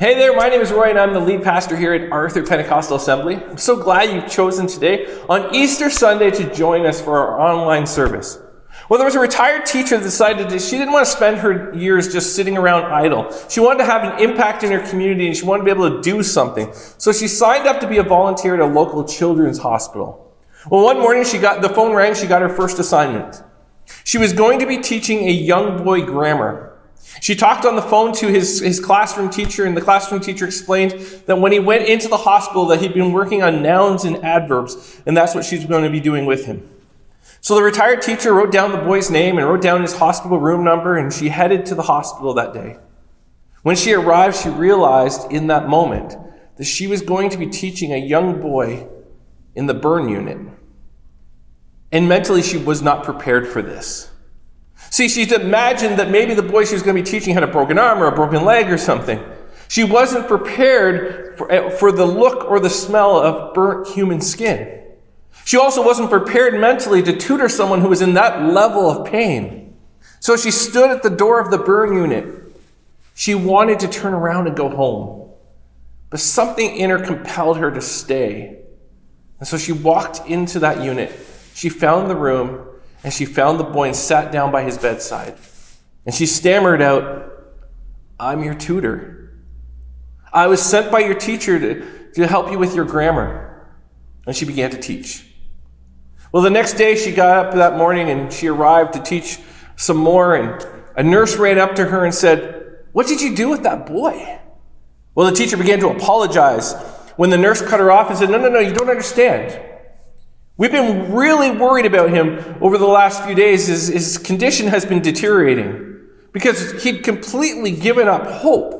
Hey there, my name is Roy, and I'm the lead pastor here at Arthur Pentecostal Assembly. I'm so glad you've chosen today on Easter Sunday to join us for our online service. Well, there was a retired teacher that decided that she didn't want to spend her years just sitting around idle. She wanted to have an impact in her community and she wanted to be able to do something. So she signed up to be a volunteer at a local children's hospital. Well, one morning she got, the phone rang, she got her first assignment. She was going to be teaching a young boy grammar. She talked on the phone to his, his classroom teacher, and the classroom teacher explained that when he went into the hospital that he'd been working on nouns and adverbs, and that's what she's going to be doing with him. So the retired teacher wrote down the boy's name and wrote down his hospital room number, and she headed to the hospital that day. When she arrived, she realized in that moment that she was going to be teaching a young boy in the burn unit. And mentally, she was not prepared for this. See, she'd imagined that maybe the boy she was going to be teaching had a broken arm or a broken leg or something. She wasn't prepared for, eh, for the look or the smell of burnt human skin. She also wasn't prepared mentally to tutor someone who was in that level of pain. So she stood at the door of the burn unit. She wanted to turn around and go home. But something in her compelled her to stay. And so she walked into that unit. She found the room and she found the boy and sat down by his bedside. And she stammered out, I'm your tutor. I was sent by your teacher to, to help you with your grammar. And she began to teach. Well, the next day she got up that morning and she arrived to teach some more. And a nurse ran up to her and said, What did you do with that boy? Well, the teacher began to apologize when the nurse cut her off and said, No, no, no, you don't understand. We've been really worried about him over the last few days. His, his condition has been deteriorating because he'd completely given up hope.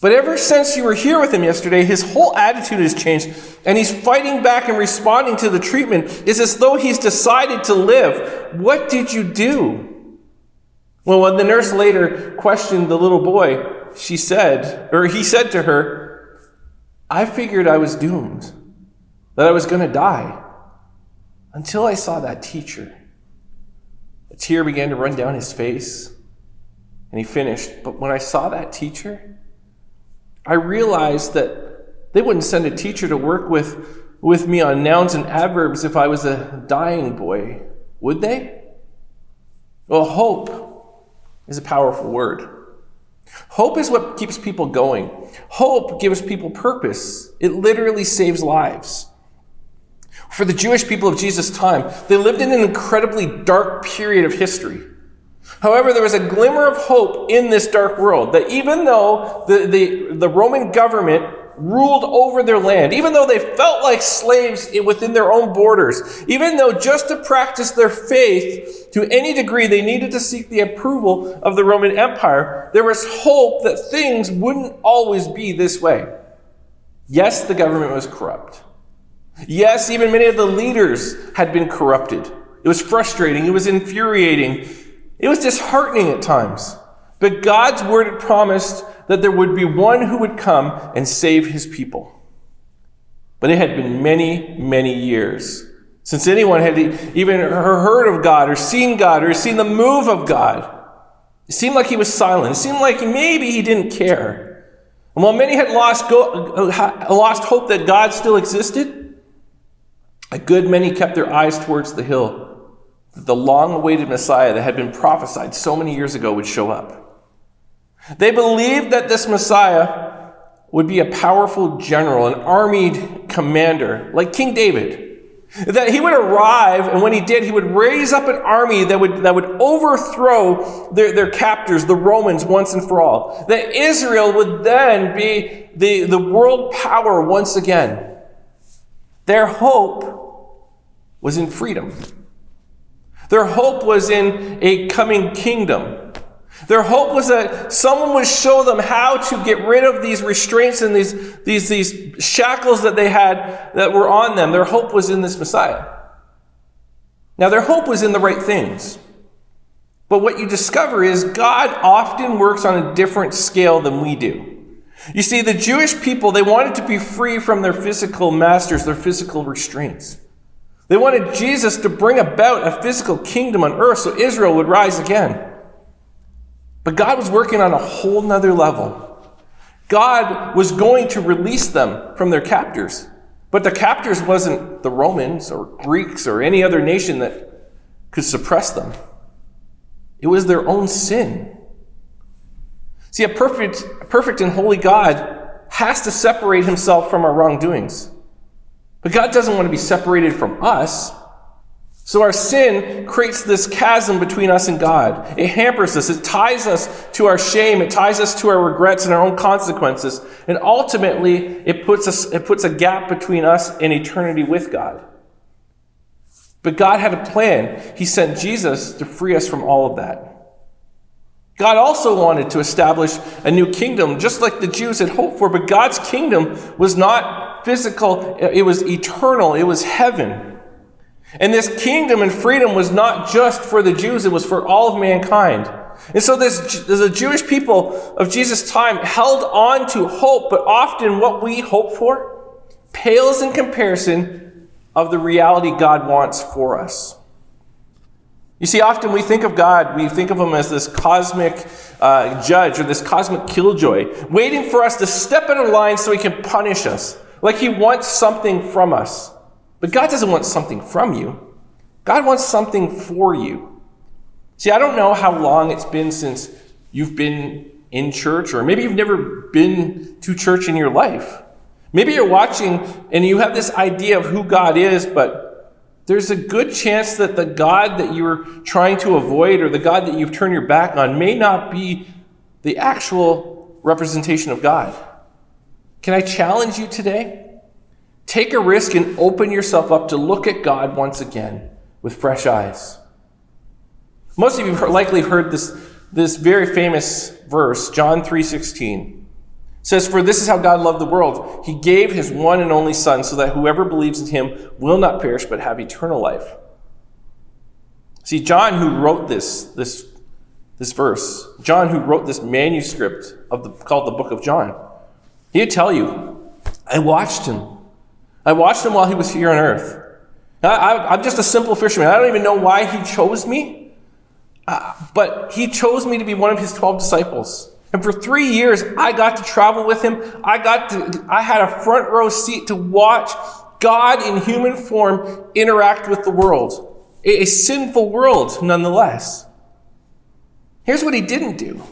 But ever since you were here with him yesterday, his whole attitude has changed, and he's fighting back and responding to the treatment. It's as though he's decided to live. What did you do? Well, when the nurse later questioned the little boy, she said, or he said to her, I figured I was doomed, that I was going to die until I saw that teacher. A tear began to run down his face, and he finished. But when I saw that teacher, I realized that they wouldn't send a teacher to work with, with me on nouns and adverbs if I was a dying boy, would they? Well, hope is a powerful word. Hope is what keeps people going. Hope gives people purpose. It literally saves lives. For the Jewish people of Jesus' time, they lived in an incredibly dark period of history. However, there was a glimmer of hope in this dark world that even though the, the, the Roman government ruled over their land, even though they felt like slaves within their own borders, even though just to practice their faith to any degree they needed to seek the approval of the Roman Empire, there was hope that things wouldn't always be this way. Yes, the government was corrupt. Yes, even many of the leaders had been corrupted. It was frustrating. It was infuriating. It was disheartening at times. But God's word had promised that there would be one who would come and save his people. But it had been many, many years since anyone had even heard of God or seen God or seen the move of God. It seemed like he was silent. It seemed like maybe he didn't care. And while many had lost, lost hope that God still existed, a good many kept their eyes towards the hill, that the long awaited Messiah that had been prophesied so many years ago would show up. They believed that this Messiah would be a powerful general, an armied commander, like King David. That he would arrive, and when he did, he would raise up an army that would, that would overthrow their, their captors, the Romans, once and for all. That Israel would then be the, the world power once again. Their hope was in freedom. Their hope was in a coming kingdom. Their hope was that someone would show them how to get rid of these restraints and these, these, these shackles that they had that were on them. Their hope was in this Messiah. Now, their hope was in the right things. But what you discover is God often works on a different scale than we do. You see, the Jewish people, they wanted to be free from their physical masters, their physical restraints. They wanted Jesus to bring about a physical kingdom on earth so Israel would rise again. But God was working on a whole nother level. God was going to release them from their captors. But the captors wasn't the Romans or Greeks or any other nation that could suppress them. It was their own sin. See, a perfect, perfect and holy God has to separate himself from our wrongdoings. But God doesn't want to be separated from us. So our sin creates this chasm between us and God. It hampers us. It ties us to our shame. It ties us to our regrets and our own consequences. And ultimately, it puts us, it puts a gap between us and eternity with God. But God had a plan. He sent Jesus to free us from all of that. God also wanted to establish a new kingdom, just like the Jews had hoped for, but God's kingdom was not physical, it was eternal, it was heaven. And this kingdom and freedom was not just for the Jews, it was for all of mankind. And so this, the Jewish people of Jesus' time held on to hope, but often what we hope for pales in comparison of the reality God wants for us. You see, often we think of God, we think of Him as this cosmic uh, judge or this cosmic killjoy, waiting for us to step in a line so He can punish us, like He wants something from us. But God doesn't want something from you, God wants something for you. See, I don't know how long it's been since you've been in church, or maybe you've never been to church in your life. Maybe you're watching and you have this idea of who God is, but there's a good chance that the God that you're trying to avoid or the God that you've turned your back on may not be the actual representation of God. Can I challenge you today? Take a risk and open yourself up to look at God once again with fresh eyes. Most of you have likely heard this, this very famous verse, John 3:16. Says, For this is how God loved the world. He gave his one and only Son, so that whoever believes in him will not perish but have eternal life. See, John, who wrote this, this, this verse, John, who wrote this manuscript of the, called the Book of John, he'd tell you, I watched him I watched him while he was here on earth. I, am just a simple fisherman. I don't even know why he chose me, uh, but he chose me to be one of his 12 disciples. And for three years, I got to travel with him. I got to, I had a front row seat to watch God in human form interact with the world. A, a sinful world, nonetheless. Here's what he didn't do.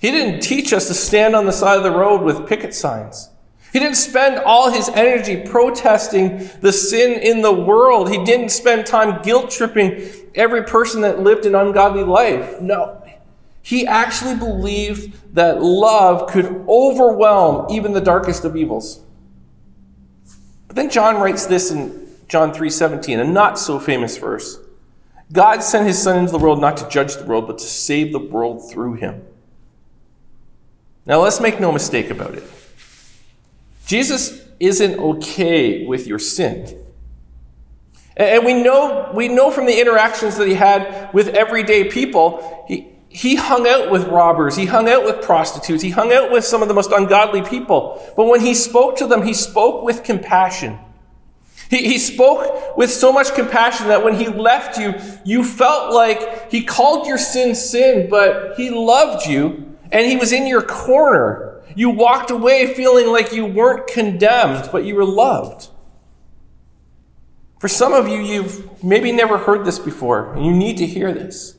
He didn't teach us to stand on the side of the road with picket signs. He didn't spend all his energy protesting the sin in the world. He didn't spend time guilt tripping every person that lived an ungodly life. No. He actually believed that love could overwhelm even the darkest of evils. But then John writes this in John 3:17, a not so famous verse. God sent his son into the world not to judge the world, but to save the world through him. Now let's make no mistake about it. Jesus isn't okay with your sin. And we know, we know from the interactions that he had with everyday people, he, he hung out with robbers, he hung out with prostitutes, he hung out with some of the most ungodly people. But when he spoke to them, he spoke with compassion. He, he spoke with so much compassion that when he left you, you felt like he called your sin sin, but he loved you and he was in your corner. You walked away feeling like you weren't condemned, but you were loved. For some of you, you've maybe never heard this before, and you need to hear this.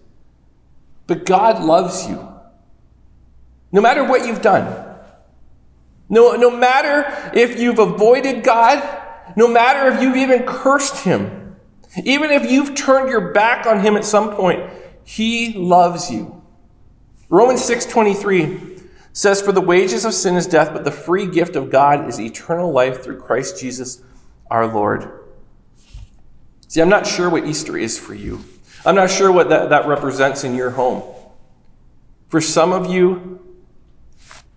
But God loves you. No matter what you've done, no, no matter if you've avoided God, no matter if you've even cursed Him, even if you've turned your back on Him at some point, He loves you. Romans 6 23 says, For the wages of sin is death, but the free gift of God is eternal life through Christ Jesus our Lord. See, I'm not sure what Easter is for you. I'm not sure what that, that represents in your home. For some of you,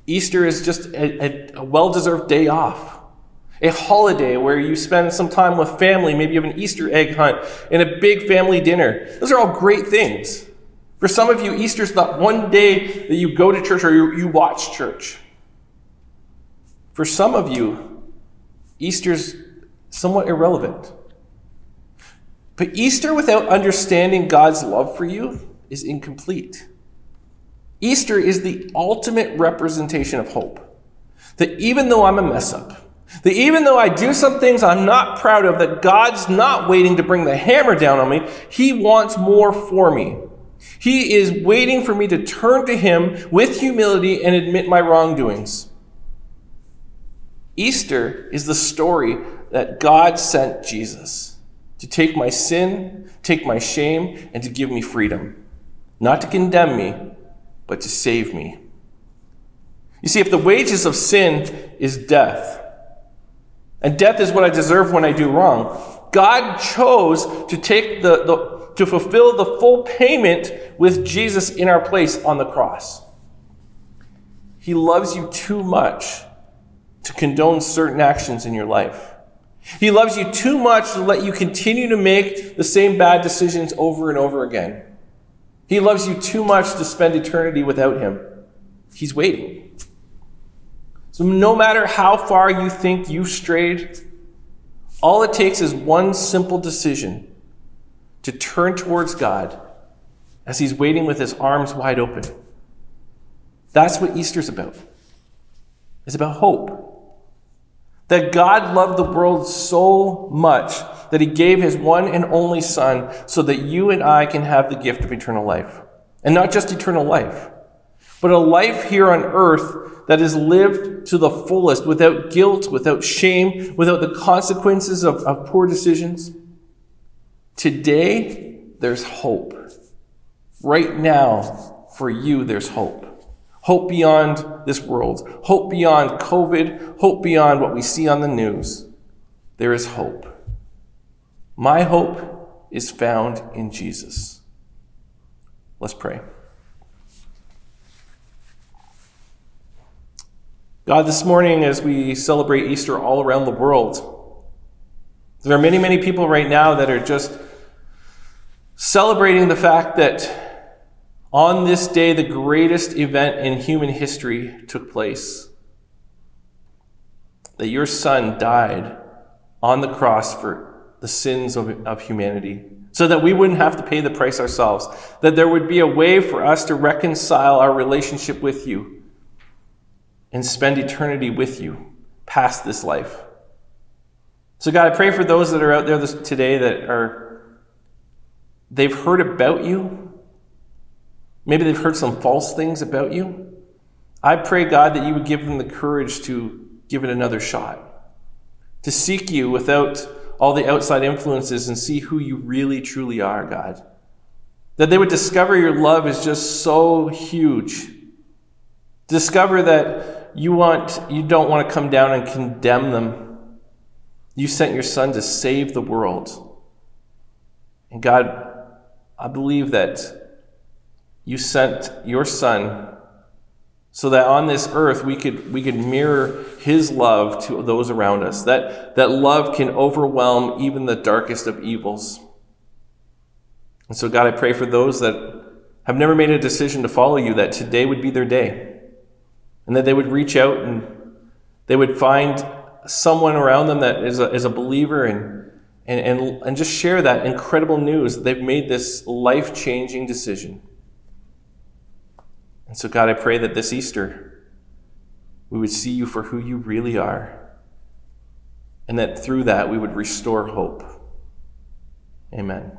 Easter is just a, a, a well deserved day off, a holiday where you spend some time with family. Maybe you have an Easter egg hunt and a big family dinner. Those are all great things. For some of you, Easter's that one day that you go to church or you, you watch church. For some of you, Easter's somewhat irrelevant. But Easter without understanding God's love for you is incomplete. Easter is the ultimate representation of hope. That even though I'm a mess up, that even though I do some things I'm not proud of, that God's not waiting to bring the hammer down on me, He wants more for me. He is waiting for me to turn to Him with humility and admit my wrongdoings. Easter is the story that God sent Jesus to take my sin, take my shame, and to give me freedom. Not to condemn me, but to save me. You see, if the wages of sin is death, and death is what I deserve when I do wrong, God chose to take the, the to fulfill the full payment with Jesus in our place on the cross. He loves you too much to condone certain actions in your life. He loves you too much to let you continue to make the same bad decisions over and over again. He loves you too much to spend eternity without Him. He's waiting. So, no matter how far you think you've strayed, all it takes is one simple decision to turn towards God as He's waiting with His arms wide open. That's what Easter's about. It's about hope. That God loved the world so much that he gave his one and only Son so that you and I can have the gift of eternal life. And not just eternal life, but a life here on earth that is lived to the fullest without guilt, without shame, without the consequences of, of poor decisions. Today, there's hope. Right now, for you, there's hope hope beyond this world, hope beyond COVID, hope beyond what we see on the news. There is hope. My hope is found in Jesus. Let's pray. God, this morning, as we celebrate Easter all around the world, there are many, many people right now that are just celebrating the fact that on this day, the greatest event in human history took place. That your son died on the cross for the sins of, of humanity, so that we wouldn't have to pay the price ourselves. That there would be a way for us to reconcile our relationship with you and spend eternity with you past this life. So, God, I pray for those that are out there this, today that are, they've heard about you Maybe they've heard some false things about you. I pray, God, that you would give them the courage to give it another shot, to seek you without all the outside influences and see who you really, truly are, God. That they would discover your love is just so huge. Discover that you want you don't want to come down and condemn them. You sent your son to save the world. And God, I believe that you sent your son so that on this earth we could we could mirror his love to those around us. That that love can overwhelm even the darkest of evils. And so god i pray for those that have never made a decision to follow you that today would be their day and that they would reach out and they would find someone around them that is a, is a believer and, and, and, and just share that incredible news that they've made this life-changing decision and so, God, I pray that this Easter we would see you for who you really are, and that through that we would restore hope. Amen.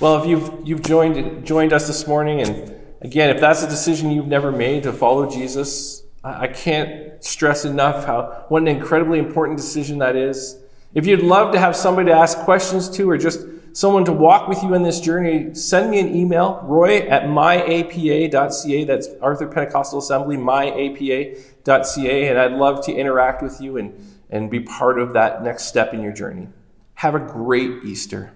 Well, if you've, you've joined, joined us this morning, and again, if that's a decision you've never made to follow Jesus, I, can't stress enough how what an incredibly important decision that is. If you'd love to have somebody to ask questions to or just someone to walk with you in this journey, send me an email, roy at myapa.ca. That's Arthur Pentecostal Assembly, myapa.ca. And I'd love to interact with you and, and be part of that next step in your journey. Have a great Easter.